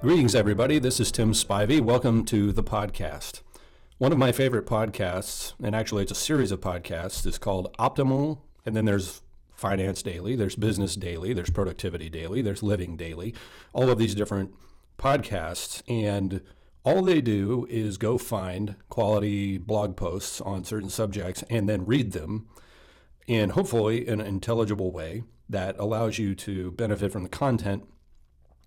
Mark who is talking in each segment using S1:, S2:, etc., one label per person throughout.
S1: Greetings, everybody. This is Tim Spivey. Welcome to the podcast. One of my favorite podcasts, and actually it's a series of podcasts, is called Optimal. And then there's Finance Daily, there's Business Daily, there's Productivity Daily, there's Living Daily, all of these different podcasts. And all they do is go find quality blog posts on certain subjects and then read them in hopefully an intelligible way that allows you to benefit from the content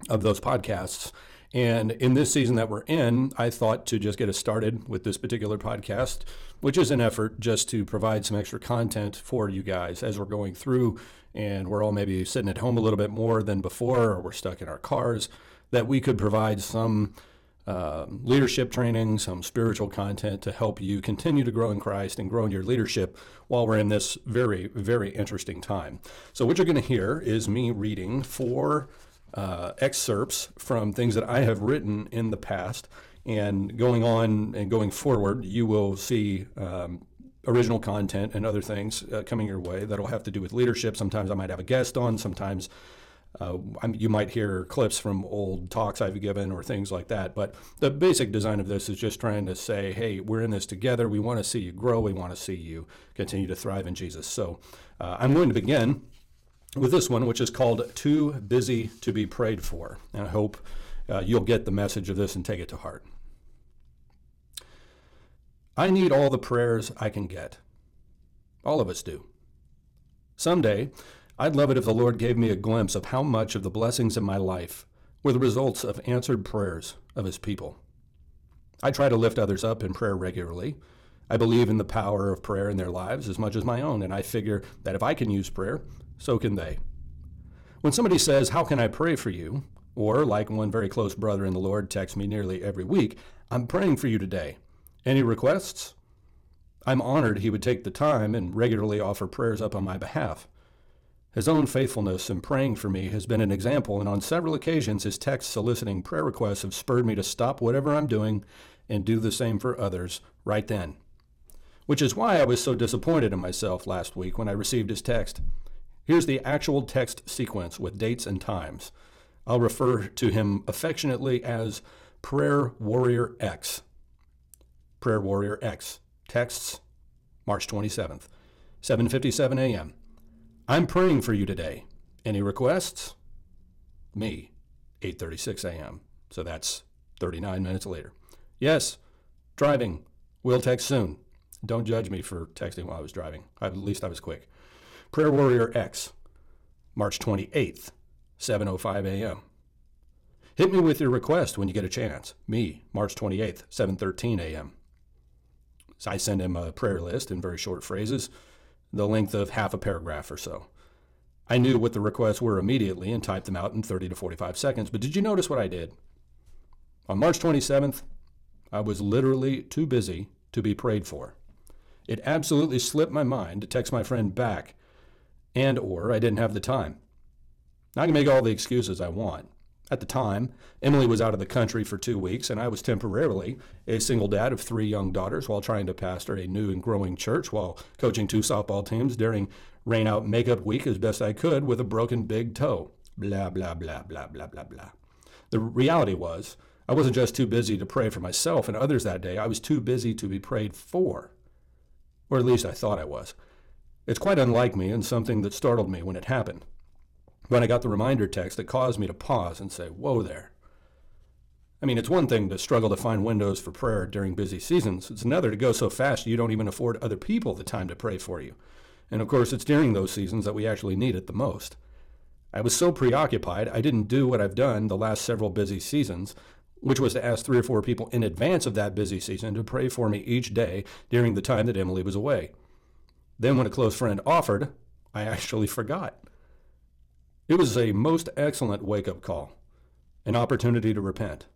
S1: of those podcasts. And in this season that we're in, I thought to just get us started with this particular podcast, which is an effort just to provide some extra content for you guys as we're going through and we're all maybe sitting at home a little bit more than before, or we're stuck in our cars, that we could provide some uh, leadership training, some spiritual content to help you continue to grow in Christ and grow in your leadership while we're in this very, very interesting time. So, what you're going to hear is me reading four uh, excerpts from things that I have written in the past. And going on and going forward, you will see um, original content and other things uh, coming your way that'll have to do with leadership. Sometimes I might have a guest on, sometimes uh, you might hear clips from old talks I've given or things like that. But the basic design of this is just trying to say, hey, we're in this together. We want to see you grow. We want to see you continue to thrive in Jesus. So uh, I'm going to begin with this one, which is called Too Busy to Be Prayed For. And I hope uh, you'll get the message of this and take it to heart. I need all the prayers I can get. All of us do. Someday, I'd love it if the Lord gave me a glimpse of how much of the blessings in my life were the results of answered prayers of His people. I try to lift others up in prayer regularly. I believe in the power of prayer in their lives as much as my own, and I figure that if I can use prayer, so can they. When somebody says, How can I pray for you? or, like one very close brother in the Lord texts me nearly every week, I'm praying for you today. Any requests? I'm honored he would take the time and regularly offer prayers up on my behalf. His own faithfulness in praying for me has been an example, and on several occasions his texts soliciting prayer requests have spurred me to stop whatever I'm doing and do the same for others right then. Which is why I was so disappointed in myself last week when I received his text. Here's the actual text sequence with dates and times. I'll refer to him affectionately as Prayer Warrior X. Prayer Warrior X. Texts, March 27th, 7:57 a.m. I'm praying for you today. Any requests? Me, 8:36 a.m. So that's 39 minutes later. Yes, driving. We'll text soon. Don't judge me for texting while I was driving. At least I was quick. Prayer Warrior X, March 28th, 7:05 a.m. Hit me with your request when you get a chance. Me, March 28th, 7:13 a.m. So I send him a prayer list in very short phrases, the length of half a paragraph or so. I knew what the requests were immediately and typed them out in 30 to 45 seconds. But did you notice what I did? On March 27th, I was literally too busy to be prayed for. It absolutely slipped my mind to text my friend back and or I didn't have the time. I can make all the excuses I want. At the time, Emily was out of the country for two weeks, and I was temporarily a single dad of three young daughters while trying to pastor a new and growing church while coaching two softball teams during rain out makeup week as best I could with a broken big toe. Blah, blah, blah, blah, blah, blah, blah. The reality was, I wasn't just too busy to pray for myself and others that day, I was too busy to be prayed for. Or at least I thought I was. It's quite unlike me and something that startled me when it happened. When I got the reminder text, it caused me to pause and say, Whoa there. I mean, it's one thing to struggle to find windows for prayer during busy seasons. It's another to go so fast you don't even afford other people the time to pray for you. And of course, it's during those seasons that we actually need it the most. I was so preoccupied, I didn't do what I've done the last several busy seasons, which was to ask three or four people in advance of that busy season to pray for me each day during the time that Emily was away. Then, when a close friend offered, I actually forgot. It was a most excellent wake up call, an opportunity to repent.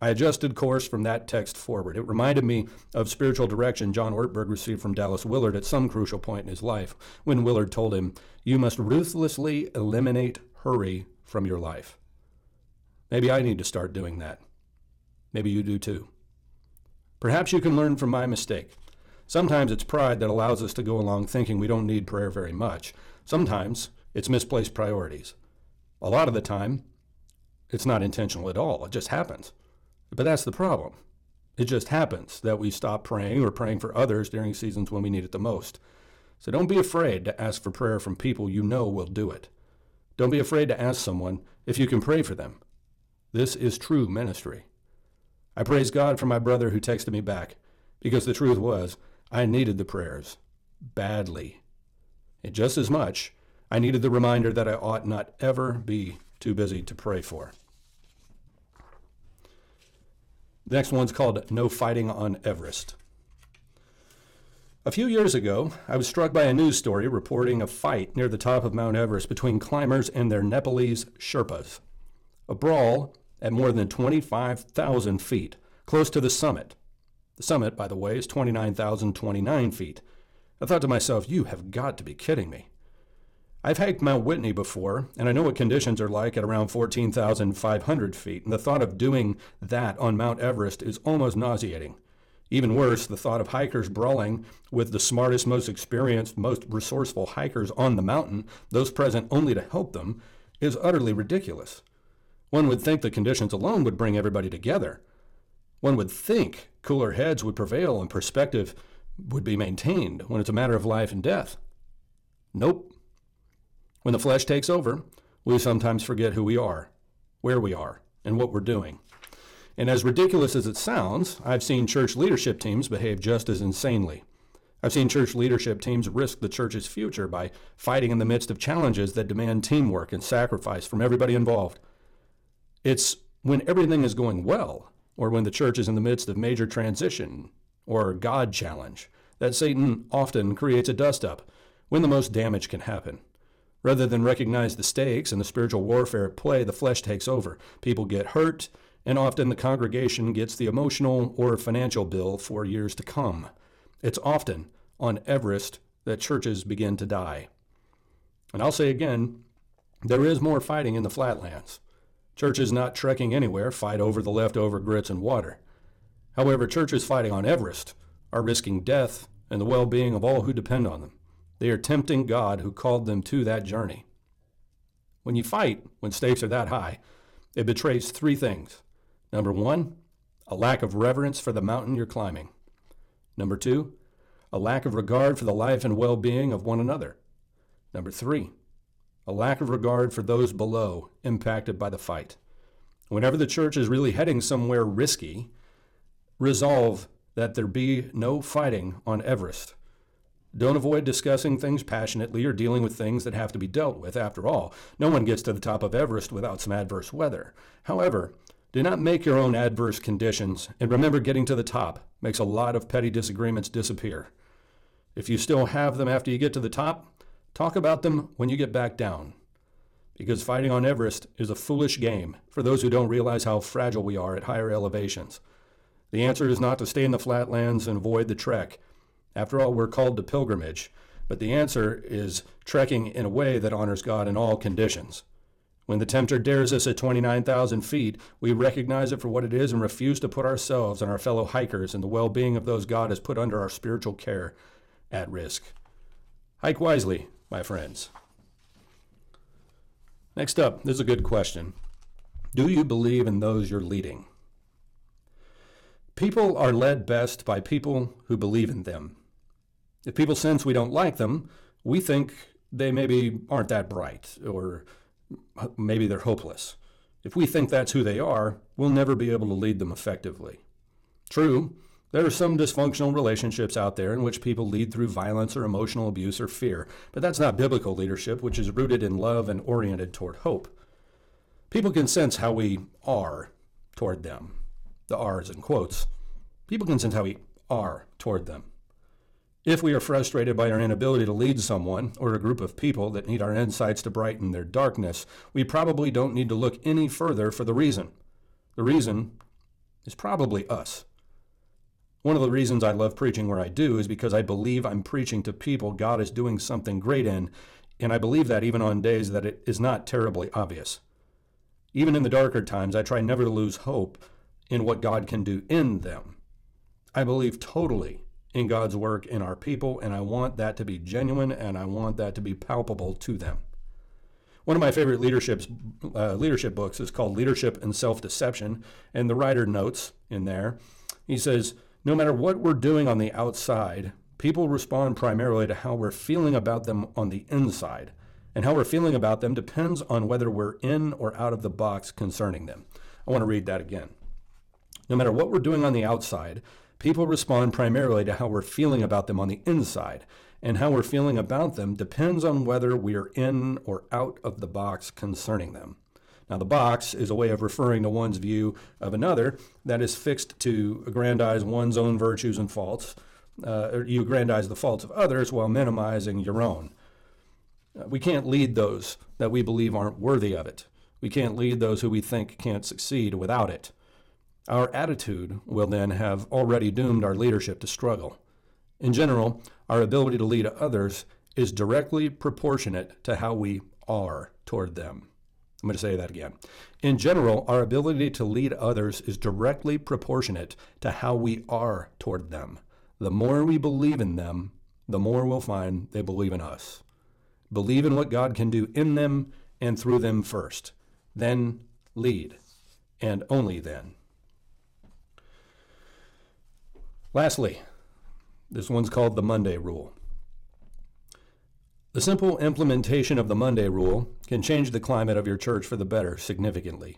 S1: I adjusted course from that text forward. It reminded me of spiritual direction John Ortberg received from Dallas Willard at some crucial point in his life when Willard told him, You must ruthlessly eliminate hurry from your life. Maybe I need to start doing that. Maybe you do too. Perhaps you can learn from my mistake. Sometimes it's pride that allows us to go along thinking we don't need prayer very much. Sometimes it's misplaced priorities. A lot of the time, it's not intentional at all. It just happens. But that's the problem. It just happens that we stop praying or praying for others during seasons when we need it the most. So don't be afraid to ask for prayer from people you know will do it. Don't be afraid to ask someone if you can pray for them. This is true ministry. I praise God for my brother who texted me back because the truth was, I needed the prayers badly. And just as much, I needed the reminder that I ought not ever be too busy to pray for. The next one's called No Fighting on Everest. A few years ago, I was struck by a news story reporting a fight near the top of Mount Everest between climbers and their Nepalese Sherpas. A brawl at more than 25,000 feet, close to the summit. The summit, by the way, is 29,029 feet. I thought to myself, you have got to be kidding me. I've hiked Mount Whitney before, and I know what conditions are like at around 14,500 feet, and the thought of doing that on Mount Everest is almost nauseating. Even worse, the thought of hikers brawling with the smartest, most experienced, most resourceful hikers on the mountain, those present only to help them, is utterly ridiculous. One would think the conditions alone would bring everybody together. One would think cooler heads would prevail and perspective would be maintained when it's a matter of life and death. Nope. When the flesh takes over, we sometimes forget who we are, where we are, and what we're doing. And as ridiculous as it sounds, I've seen church leadership teams behave just as insanely. I've seen church leadership teams risk the church's future by fighting in the midst of challenges that demand teamwork and sacrifice from everybody involved. It's when everything is going well, or when the church is in the midst of major transition or God challenge, that Satan often creates a dust up when the most damage can happen. Rather than recognize the stakes and the spiritual warfare at play, the flesh takes over. People get hurt, and often the congregation gets the emotional or financial bill for years to come. It's often on Everest that churches begin to die. And I'll say again, there is more fighting in the flatlands. Churches not trekking anywhere fight over the leftover grits and water. However, churches fighting on Everest are risking death and the well being of all who depend on them. They are tempting God who called them to that journey. When you fight, when stakes are that high, it betrays three things. Number one, a lack of reverence for the mountain you're climbing. Number two, a lack of regard for the life and well being of one another. Number three, a lack of regard for those below impacted by the fight. Whenever the church is really heading somewhere risky, resolve that there be no fighting on Everest. Don't avoid discussing things passionately or dealing with things that have to be dealt with. After all, no one gets to the top of Everest without some adverse weather. However, do not make your own adverse conditions, and remember getting to the top makes a lot of petty disagreements disappear. If you still have them after you get to the top, Talk about them when you get back down. Because fighting on Everest is a foolish game for those who don't realize how fragile we are at higher elevations. The answer is not to stay in the flatlands and avoid the trek. After all, we're called to pilgrimage. But the answer is trekking in a way that honors God in all conditions. When the tempter dares us at 29,000 feet, we recognize it for what it is and refuse to put ourselves and our fellow hikers and the well being of those God has put under our spiritual care at risk. Hike wisely, my friends. Next up, this is a good question. Do you believe in those you're leading? People are led best by people who believe in them. If people sense we don't like them, we think they maybe aren't that bright, or maybe they're hopeless. If we think that's who they are, we'll never be able to lead them effectively. True, there are some dysfunctional relationships out there in which people lead through violence or emotional abuse or fear, but that's not biblical leadership, which is rooted in love and oriented toward hope. People can sense how we are toward them. The R is in quotes. People can sense how we are toward them. If we are frustrated by our inability to lead someone or a group of people that need our insights to brighten their darkness, we probably don't need to look any further for the reason. The reason is probably us. One of the reasons I love preaching where I do is because I believe I'm preaching to people God is doing something great in, and I believe that even on days that it is not terribly obvious. Even in the darker times, I try never to lose hope in what God can do in them. I believe totally in God's work in our people, and I want that to be genuine and I want that to be palpable to them. One of my favorite leadership uh, leadership books is called Leadership and Self Deception, and the writer notes in there, he says, no matter what we're doing on the outside, people respond primarily to how we're feeling about them on the inside, and how we're feeling about them depends on whether we're in or out of the box concerning them. I want to read that again. No matter what we're doing on the outside, people respond primarily to how we're feeling about them on the inside, and how we're feeling about them depends on whether we're in or out of the box concerning them. Now, the box is a way of referring to one's view of another that is fixed to aggrandize one's own virtues and faults. Uh, you aggrandize the faults of others while minimizing your own. Uh, we can't lead those that we believe aren't worthy of it. We can't lead those who we think can't succeed without it. Our attitude will then have already doomed our leadership to struggle. In general, our ability to lead others is directly proportionate to how we are toward them. I'm going to say that again. In general, our ability to lead others is directly proportionate to how we are toward them. The more we believe in them, the more we'll find they believe in us. Believe in what God can do in them and through them first. Then lead, and only then. Lastly, this one's called the Monday Rule. The simple implementation of the Monday Rule can change the climate of your church for the better significantly.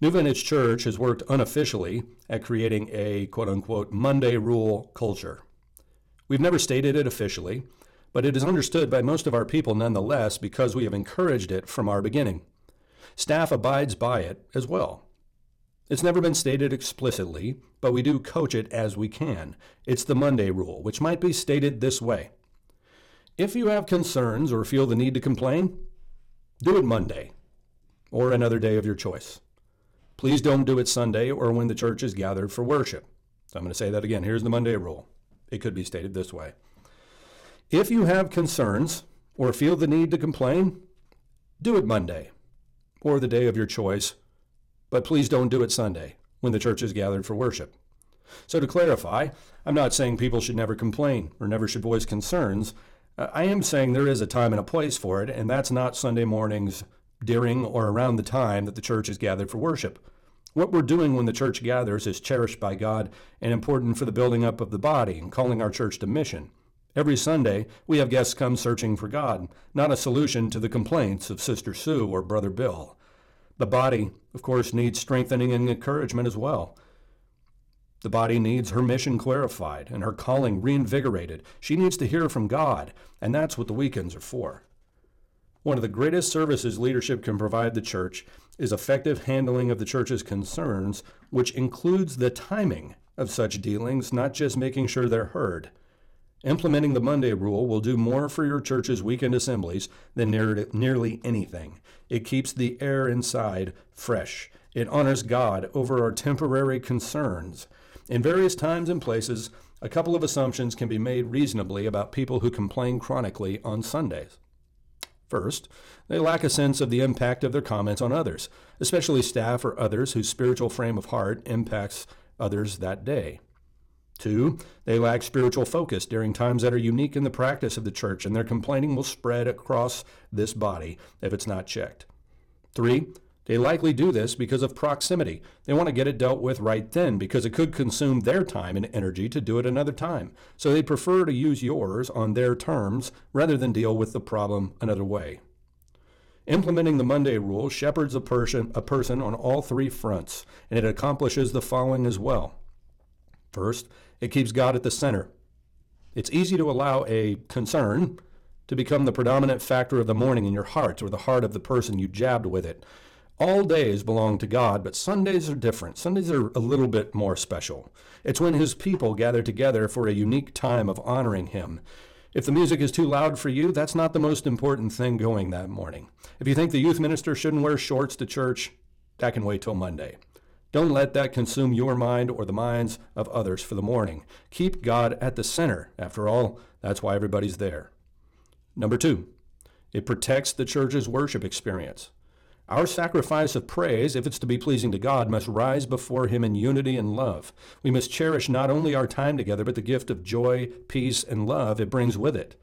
S1: New Vintage Church has worked unofficially at creating a quote unquote Monday Rule culture. We've never stated it officially, but it is understood by most of our people nonetheless because we have encouraged it from our beginning. Staff abides by it as well. It's never been stated explicitly, but we do coach it as we can. It's the Monday rule, which might be stated this way If you have concerns or feel the need to complain, do it Monday or another day of your choice. Please don't do it Sunday or when the church is gathered for worship. So I'm going to say that again. Here's the Monday rule. It could be stated this way If you have concerns or feel the need to complain, do it Monday or the day of your choice but please don't do it Sunday when the church is gathered for worship. So, to clarify, I'm not saying people should never complain or never should voice concerns. Uh, I am saying there is a time and a place for it, and that's not Sunday mornings during or around the time that the church is gathered for worship. What we're doing when the church gathers is cherished by God and important for the building up of the body and calling our church to mission. Every Sunday, we have guests come searching for God, not a solution to the complaints of Sister Sue or Brother Bill. The body, of course, needs strengthening and encouragement as well. The body needs her mission clarified and her calling reinvigorated. She needs to hear from God, and that's what the weekends are for. One of the greatest services leadership can provide the church is effective handling of the church's concerns, which includes the timing of such dealings, not just making sure they're heard. Implementing the Monday rule will do more for your church's weekend assemblies than nearly anything. It keeps the air inside fresh. It honors God over our temporary concerns. In various times and places, a couple of assumptions can be made reasonably about people who complain chronically on Sundays. First, they lack a sense of the impact of their comments on others, especially staff or others whose spiritual frame of heart impacts others that day. Two, they lack spiritual focus during times that are unique in the practice of the church, and their complaining will spread across this body if it's not checked. Three, they likely do this because of proximity. They want to get it dealt with right then because it could consume their time and energy to do it another time. So they prefer to use yours on their terms rather than deal with the problem another way. Implementing the Monday rule shepherds a person, a person on all three fronts, and it accomplishes the following as well. First, it keeps God at the center. It's easy to allow a concern to become the predominant factor of the morning in your heart or the heart of the person you jabbed with it. All days belong to God, but Sundays are different. Sundays are a little bit more special. It's when His people gather together for a unique time of honoring Him. If the music is too loud for you, that's not the most important thing going that morning. If you think the youth minister shouldn't wear shorts to church, that can wait till Monday. Don't let that consume your mind or the minds of others for the morning. Keep God at the center. After all, that's why everybody's there. Number two, it protects the church's worship experience. Our sacrifice of praise, if it's to be pleasing to God, must rise before Him in unity and love. We must cherish not only our time together, but the gift of joy, peace, and love it brings with it.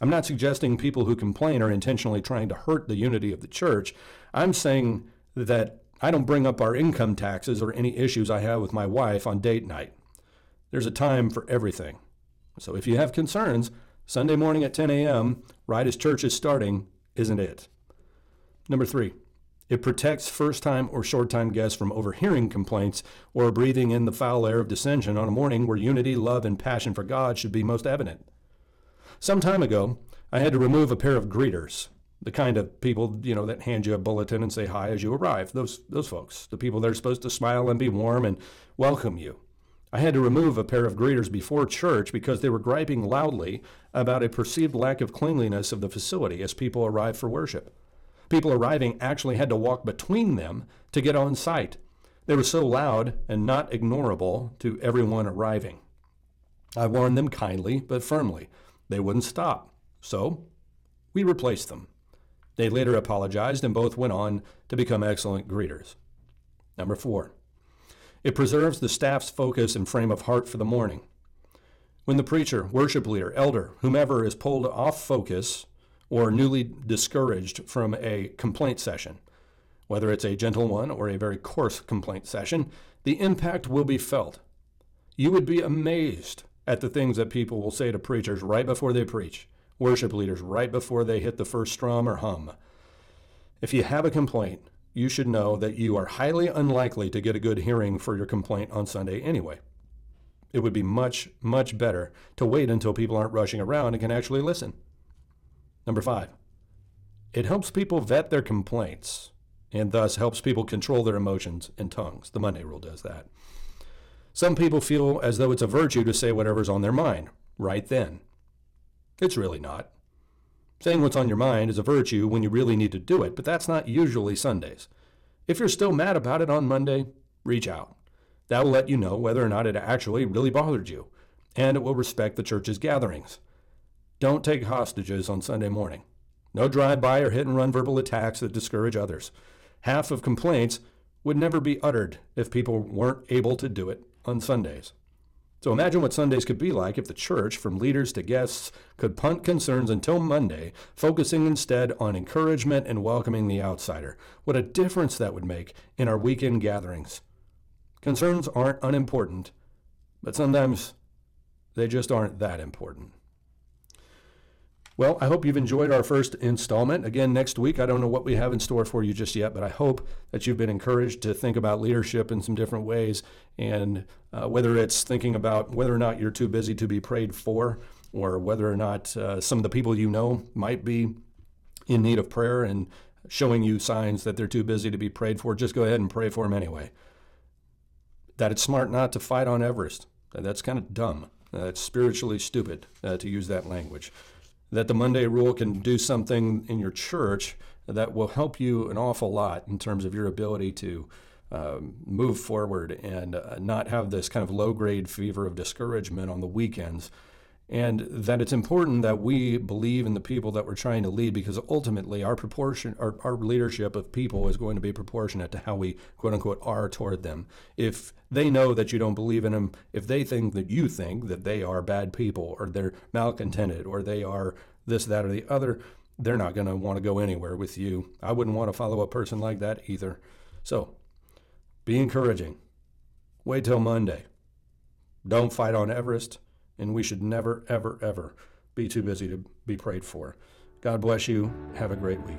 S1: I'm not suggesting people who complain are intentionally trying to hurt the unity of the church. I'm saying that I don't bring up our income taxes or any issues I have with my wife on date night. There's a time for everything. So if you have concerns, Sunday morning at 10 a.m., right as church is starting, isn't it? Number three, it protects first time or short time guests from overhearing complaints or breathing in the foul air of dissension on a morning where unity, love, and passion for God should be most evident. Some time ago, I had to remove a pair of greeters, the kind of people, you know, that hand you a bulletin and say hi as you arrive. Those those folks, the people that are supposed to smile and be warm and welcome you. I had to remove a pair of greeters before church because they were griping loudly about a perceived lack of cleanliness of the facility as people arrived for worship. People arriving actually had to walk between them to get on site. They were so loud and not ignorable to everyone arriving. I warned them kindly but firmly. They wouldn't stop. So we replaced them. They later apologized and both went on to become excellent greeters. Number four, it preserves the staff's focus and frame of heart for the morning. When the preacher, worship leader, elder, whomever is pulled off focus or newly discouraged from a complaint session, whether it's a gentle one or a very coarse complaint session, the impact will be felt. You would be amazed at the things that people will say to preachers right before they preach, worship leaders right before they hit the first strum or hum. If you have a complaint, you should know that you are highly unlikely to get a good hearing for your complaint on Sunday anyway. It would be much, much better to wait until people aren't rushing around and can actually listen. Number five, it helps people vet their complaints and thus helps people control their emotions and tongues. The Monday rule does that. Some people feel as though it's a virtue to say whatever's on their mind right then. It's really not. Saying what's on your mind is a virtue when you really need to do it, but that's not usually Sundays. If you're still mad about it on Monday, reach out. That will let you know whether or not it actually really bothered you, and it will respect the church's gatherings. Don't take hostages on Sunday morning. No drive by or hit and run verbal attacks that discourage others. Half of complaints would never be uttered if people weren't able to do it on Sundays. So imagine what Sundays could be like if the church, from leaders to guests, could punt concerns until Monday, focusing instead on encouragement and welcoming the outsider. What a difference that would make in our weekend gatherings. Concerns aren't unimportant, but sometimes they just aren't that important. Well, I hope you've enjoyed our first installment. Again, next week, I don't know what we have in store for you just yet, but I hope that you've been encouraged to think about leadership in some different ways. And uh, whether it's thinking about whether or not you're too busy to be prayed for, or whether or not uh, some of the people you know might be in need of prayer and showing you signs that they're too busy to be prayed for, just go ahead and pray for them anyway. That it's smart not to fight on Everest. That's kind of dumb. That's spiritually stupid uh, to use that language that the Monday rule can do something in your church that will help you an awful lot in terms of your ability to um, move forward and uh, not have this kind of low grade fever of discouragement on the weekends and that it's important that we believe in the people that we're trying to lead because ultimately our proportion our, our leadership of people is going to be proportionate to how we quote unquote are toward them. If they know that you don't believe in them if they think that you think that they are bad people or they're malcontented or they are this that or the other they're not going to want to go anywhere with you. I wouldn't want to follow a person like that either. So be encouraging. Wait till monday. Don't fight on everest and we should never, ever, ever be too busy to be prayed for. God bless you. Have a great week.